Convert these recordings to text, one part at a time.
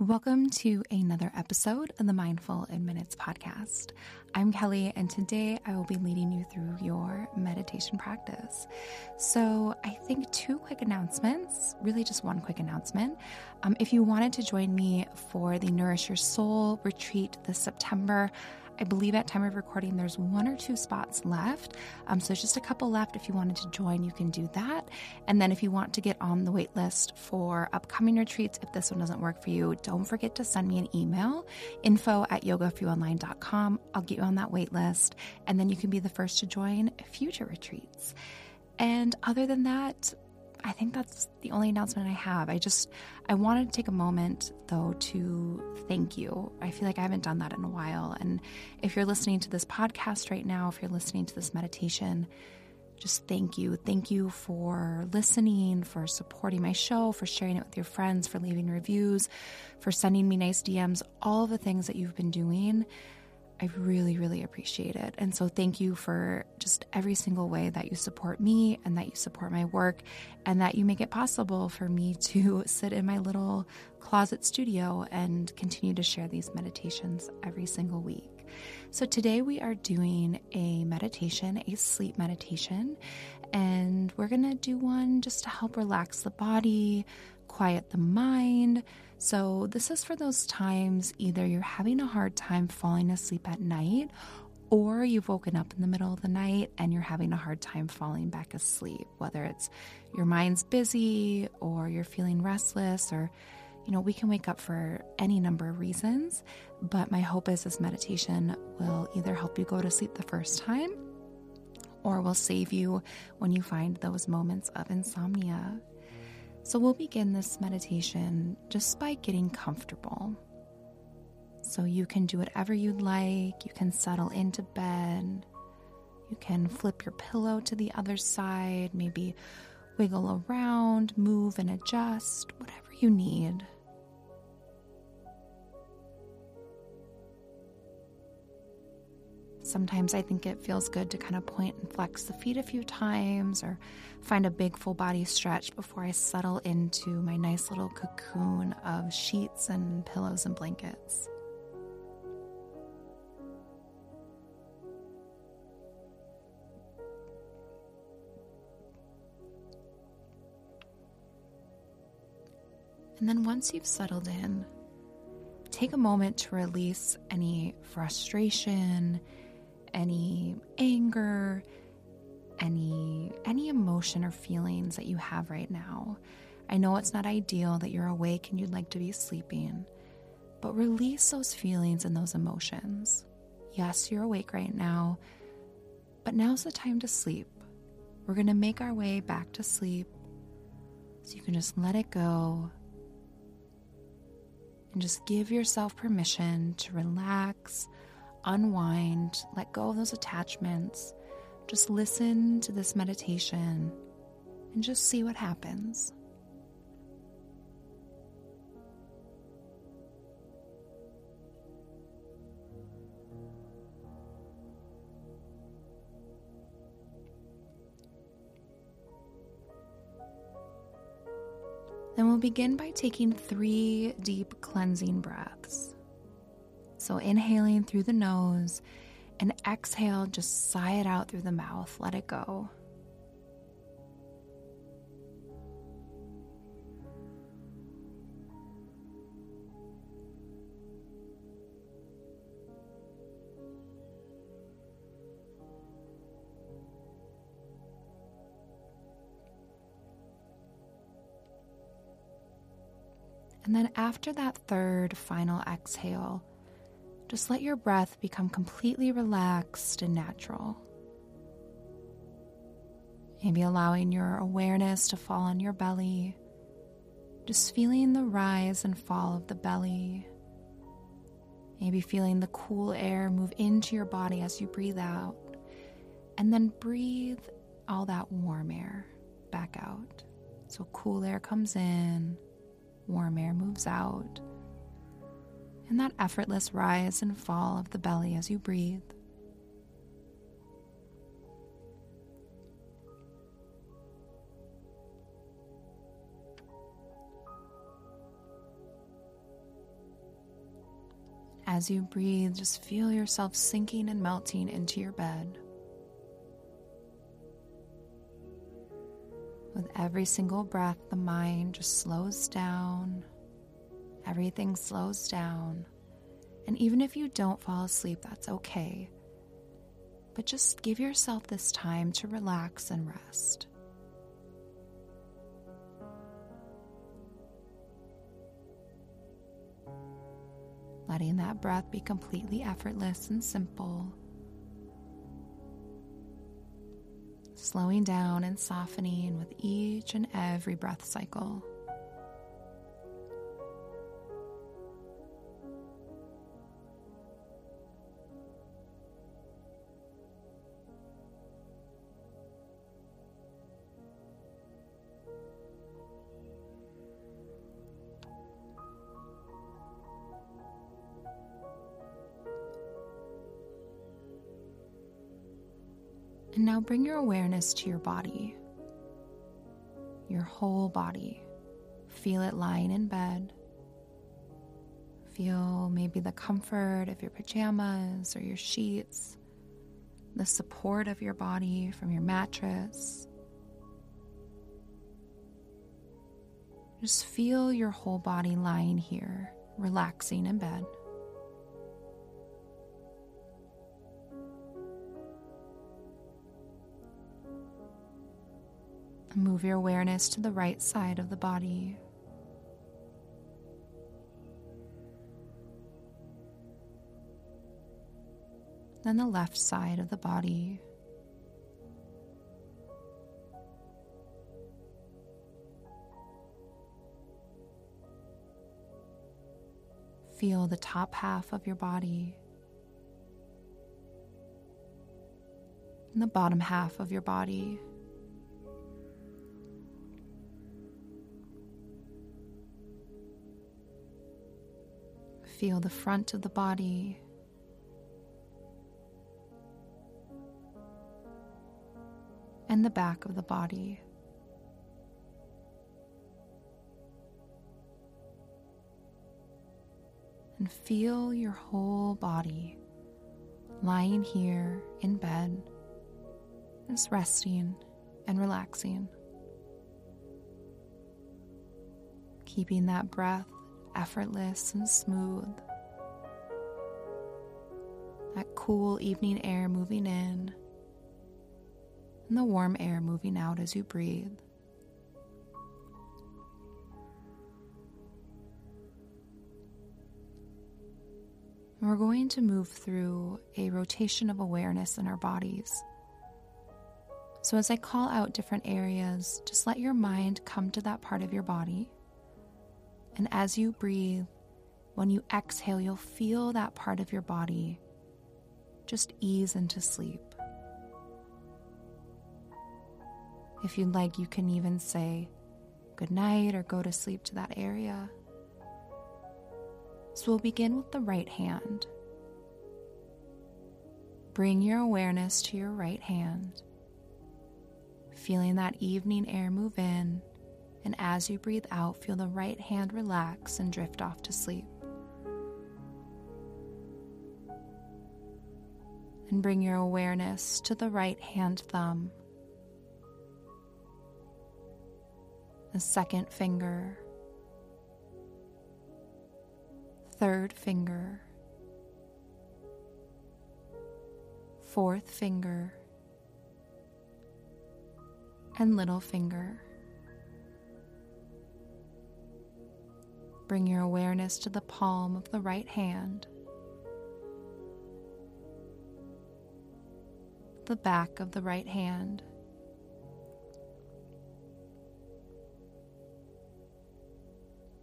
Welcome to another episode of the Mindful in Minutes podcast. I'm Kelly, and today I will be leading you through your meditation practice. So, I think two quick announcements, really just one quick announcement. Um, if you wanted to join me for the Nourish Your Soul retreat this September, I believe at time of recording there's one or two spots left. Um, so there's just a couple left. If you wanted to join, you can do that. And then if you want to get on the wait list for upcoming retreats, if this one doesn't work for you, don't forget to send me an email, info at yogaforyouonline.com. I'll get you on that wait list, and then you can be the first to join future retreats. And other than that, I think that's the only announcement I have. I just I wanted to take a moment though to thank you. I feel like I haven't done that in a while. And if you're listening to this podcast right now, if you're listening to this meditation, just thank you. Thank you for listening, for supporting my show, for sharing it with your friends, for leaving reviews, for sending me nice DMs, all the things that you've been doing I really, really appreciate it. And so, thank you for just every single way that you support me and that you support my work and that you make it possible for me to sit in my little closet studio and continue to share these meditations every single week. So, today we are doing a meditation, a sleep meditation, and we're going to do one just to help relax the body, quiet the mind so, this is for those times either you're having a hard time falling asleep at night or you've woken up in the middle of the night and you're having a hard time falling back asleep, whether it's your mind's busy or you're feeling restless or you know, we can wake up for any number of reasons, but my hope is this meditation will either help you go to sleep the first time or will save you when you find those moments of insomnia. So, we'll begin this meditation just by getting comfortable. So, you can do whatever you'd like. You can settle into bed. You can flip your pillow to the other side, maybe wiggle around, move and adjust, whatever you need. Sometimes I think it feels good to kind of point and flex the feet a few times or find a big full body stretch before I settle into my nice little cocoon of sheets and pillows and blankets. And then once you've settled in, take a moment to release any frustration, any anger, any any emotion or feelings that you have right now. I know it's not ideal that you're awake and you'd like to be sleeping, but release those feelings and those emotions. Yes, you're awake right now, but now's the time to sleep. We're going to make our way back to sleep so you can just let it go and just give yourself permission to relax unwind, let go of those attachments. Just listen to this meditation and just see what happens. Then we'll begin by taking three deep cleansing breaths. So, inhaling through the nose and exhale, just sigh it out through the mouth. Let it go. And then after that third final exhale, just let your breath become completely relaxed and natural. Maybe allowing your awareness to fall on your belly, just feeling the rise and fall of the belly. Maybe feeling the cool air move into your body as you breathe out. And then breathe all that warm air back out. So cool air comes in, warm air moves out. And that effortless rise and fall of the belly as you breathe. As you breathe, just feel yourself sinking and melting into your bed. With every single breath, the mind just slows down. Everything slows down. And even if you don't fall asleep, that's okay. But just give yourself this time to relax and rest. letting that breath be completely effortless and simple. Slowing down and softening with each and every breath cycle. And now bring your awareness to your body, your whole body. Feel it lying in bed. Feel maybe the comfort of your pajamas or your sheets, the support of your body from your mattress. Just feel your whole body lying here, relaxing in bed. Move your awareness to the right side of the body. Then the left side of the body. Feel the top half of your body and the bottom half of your body. Feel the front of the body. And the back of the body. And feel your whole body lying here in bed, just resting and relaxing. Keeping that breath effortless and smooth. That cool evening air moving in, and the warm air moving out as you breathe. We're going to move through a rotation of awareness in our bodies. So, as I call out different areas, just let your mind come to that part of your body and as you breathe, when you exhale, you'll feel that part of your body just ease into sleep. If you'd like, you can even say good night or go to sleep to that area. So we'll begin with the right hand. Bring your awareness to your right hand, feeling that evening air move in and as you breathe out, feel the right hand relax and drift off to sleep. And bring your awareness to the right hand thumb, the second finger, third finger, fourth finger, and little finger. Bring your awareness to the palm of the right hand, the back of the right hand,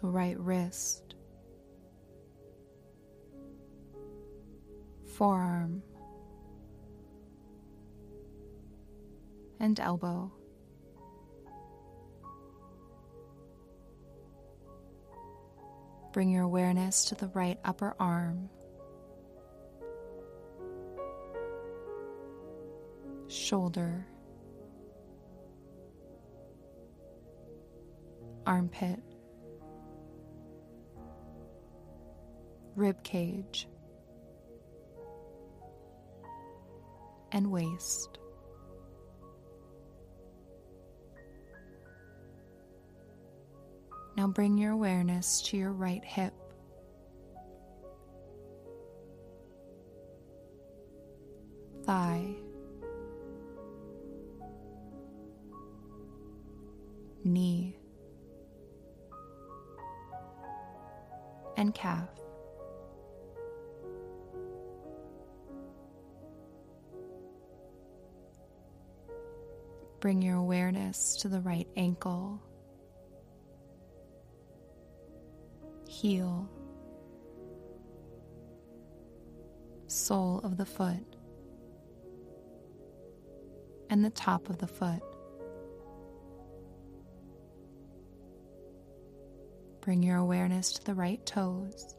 the right wrist, forearm, and elbow. Bring your awareness to the right upper arm, shoulder, armpit, rib cage, and waist. Now bring your awareness to your right hip. Thigh, knee, and calf. Bring your awareness to the right ankle, heel, sole of the foot, and the top of the foot. Bring your awareness to the right toes,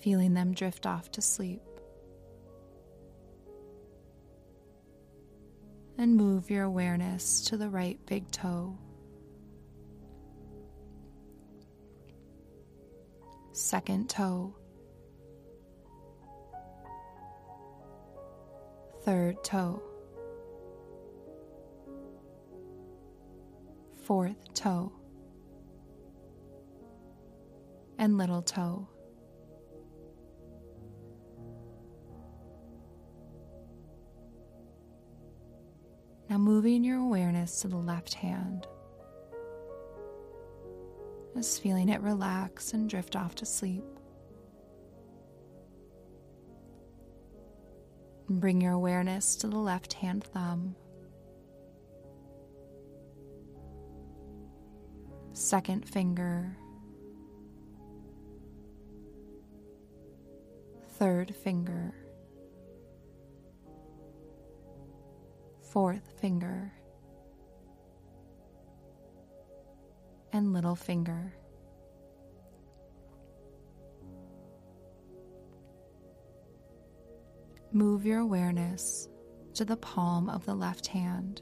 feeling them drift off to sleep. And move your awareness to the right big toe. Second toe. Third toe. Fourth toe and little toe. Now, moving your awareness to the left hand, just feeling it relax and drift off to sleep. Bring your awareness to the left hand thumb. Second finger third finger, fourth finger, and little finger. Move your awareness to the palm of the left hand,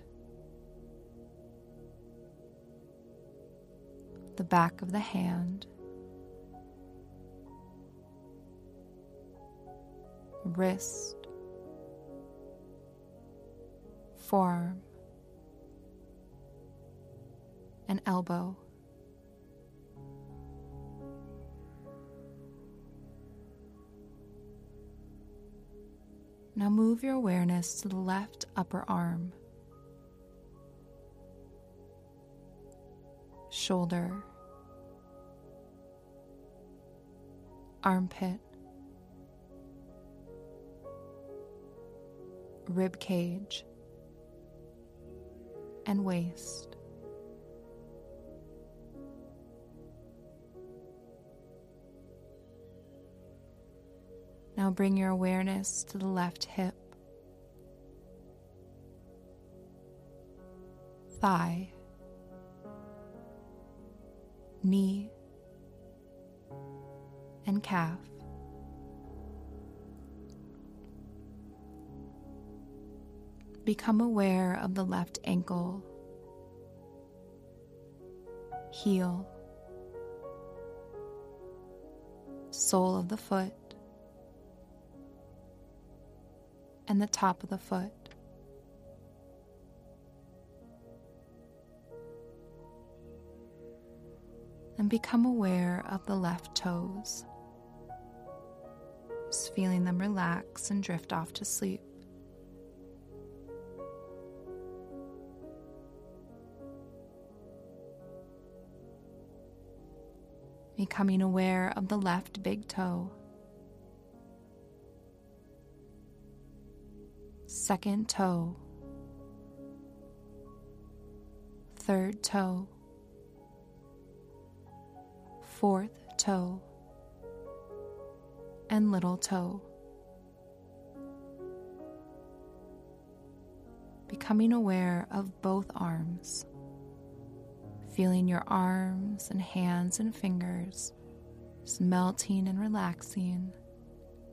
the back of the hand wrist, forearm, and elbow. Now move your awareness to the left upper arm, shoulder, armpit, rib cage, and waist. Now bring your awareness to the left hip, thigh, knee, and calf. Become aware of the left ankle, heel, sole of the foot, and the top of the foot. And become aware of the left toes, just feeling them relax and drift off to sleep. becoming aware of the left big toe. Second toe, third toe, fourth toe, and little toe. Becoming aware of both arms, feeling your arms and hands and fingers melting and relaxing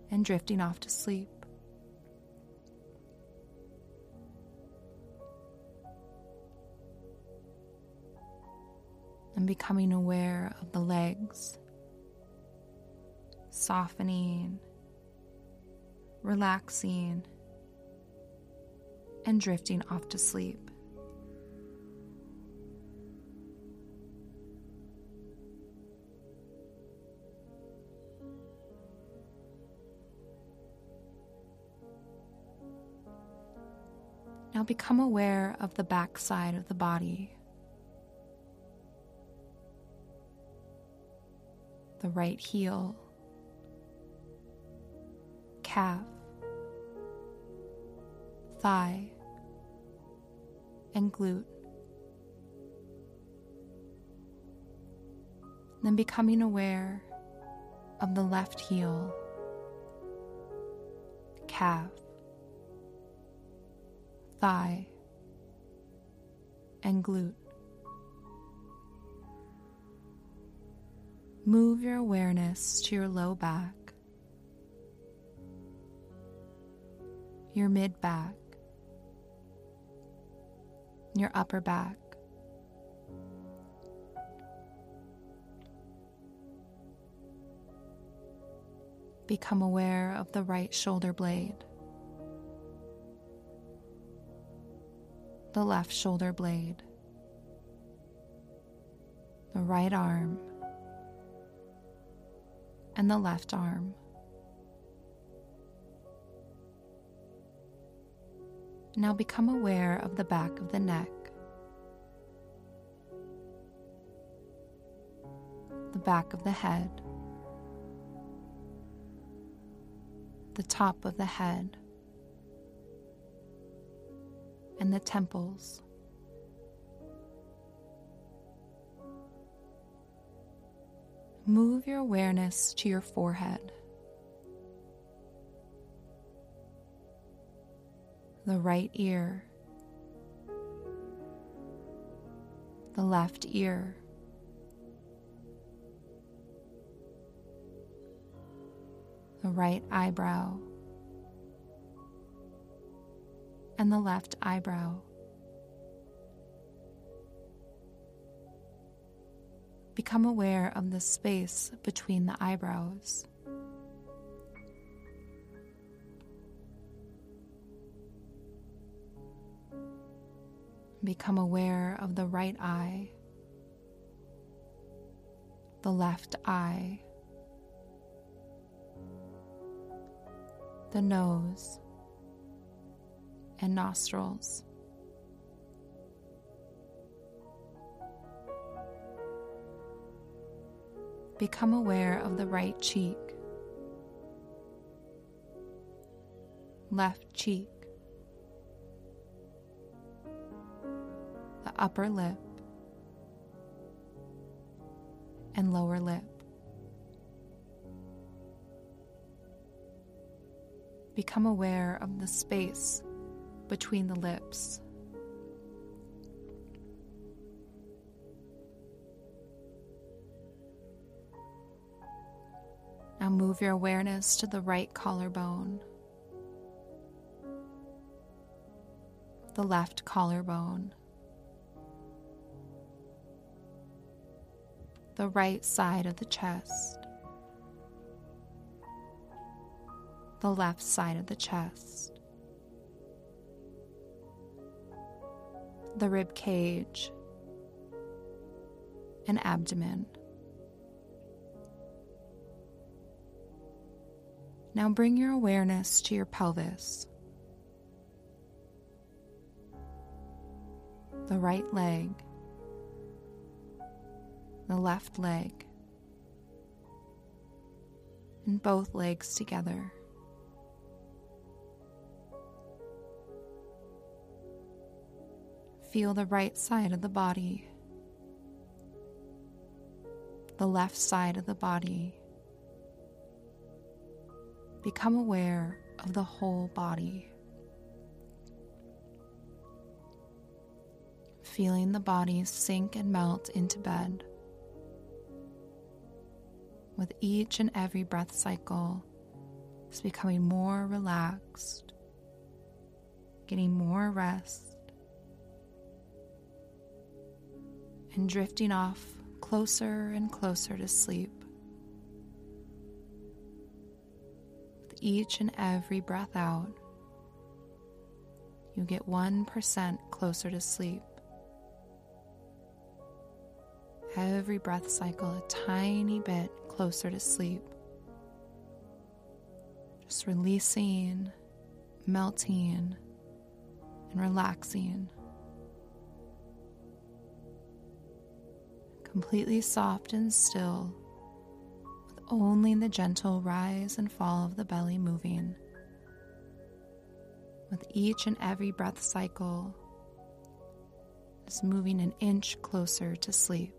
and drifting off to sleep. And becoming aware of the legs, softening, relaxing, and drifting off to sleep. Now become aware of the backside of the body. Right heel, calf, thigh, and glute. Then becoming aware of the left heel, calf, thigh, and glute. Move your awareness to your low back, your mid back, your upper back. Become aware of the right shoulder blade. the left shoulder blade, the right arm, and the left arm. Now become aware of the back of the neck, the back of the head, the top of the head and the temples. Move your awareness to your forehead, the right ear, the left ear. The right eyebrow, and the left eyebrow. Become aware of the space between the eyebrows. Become aware of the right eye, the left eye, the nose, and nostrils. Become aware of the right cheek, left cheek, the upper lip, and lower lip. Become aware of the space between the lips. Move your awareness to the right collarbone, the left collarbone, the right side of the chest, the left side of the chest. the rib cage, and abdomen. Now bring your awareness to your pelvis, the right leg, the left leg, and both legs together. Feel the right side of the body, the left side of the body, become aware of the whole body. Feeling the body sink and melt into bed. With each and every breath cycle, it's becoming more relaxed, getting more rest, and drifting off closer and closer to sleep. Each and every breath out, you get 1% closer to sleep. Every breath cycle, a tiny bit closer to sleep. Just releasing, melting, and relaxing. completely soft and still, only the gentle rise and fall of the belly moving. With each and every breath cycle, is moving an inch closer to sleep.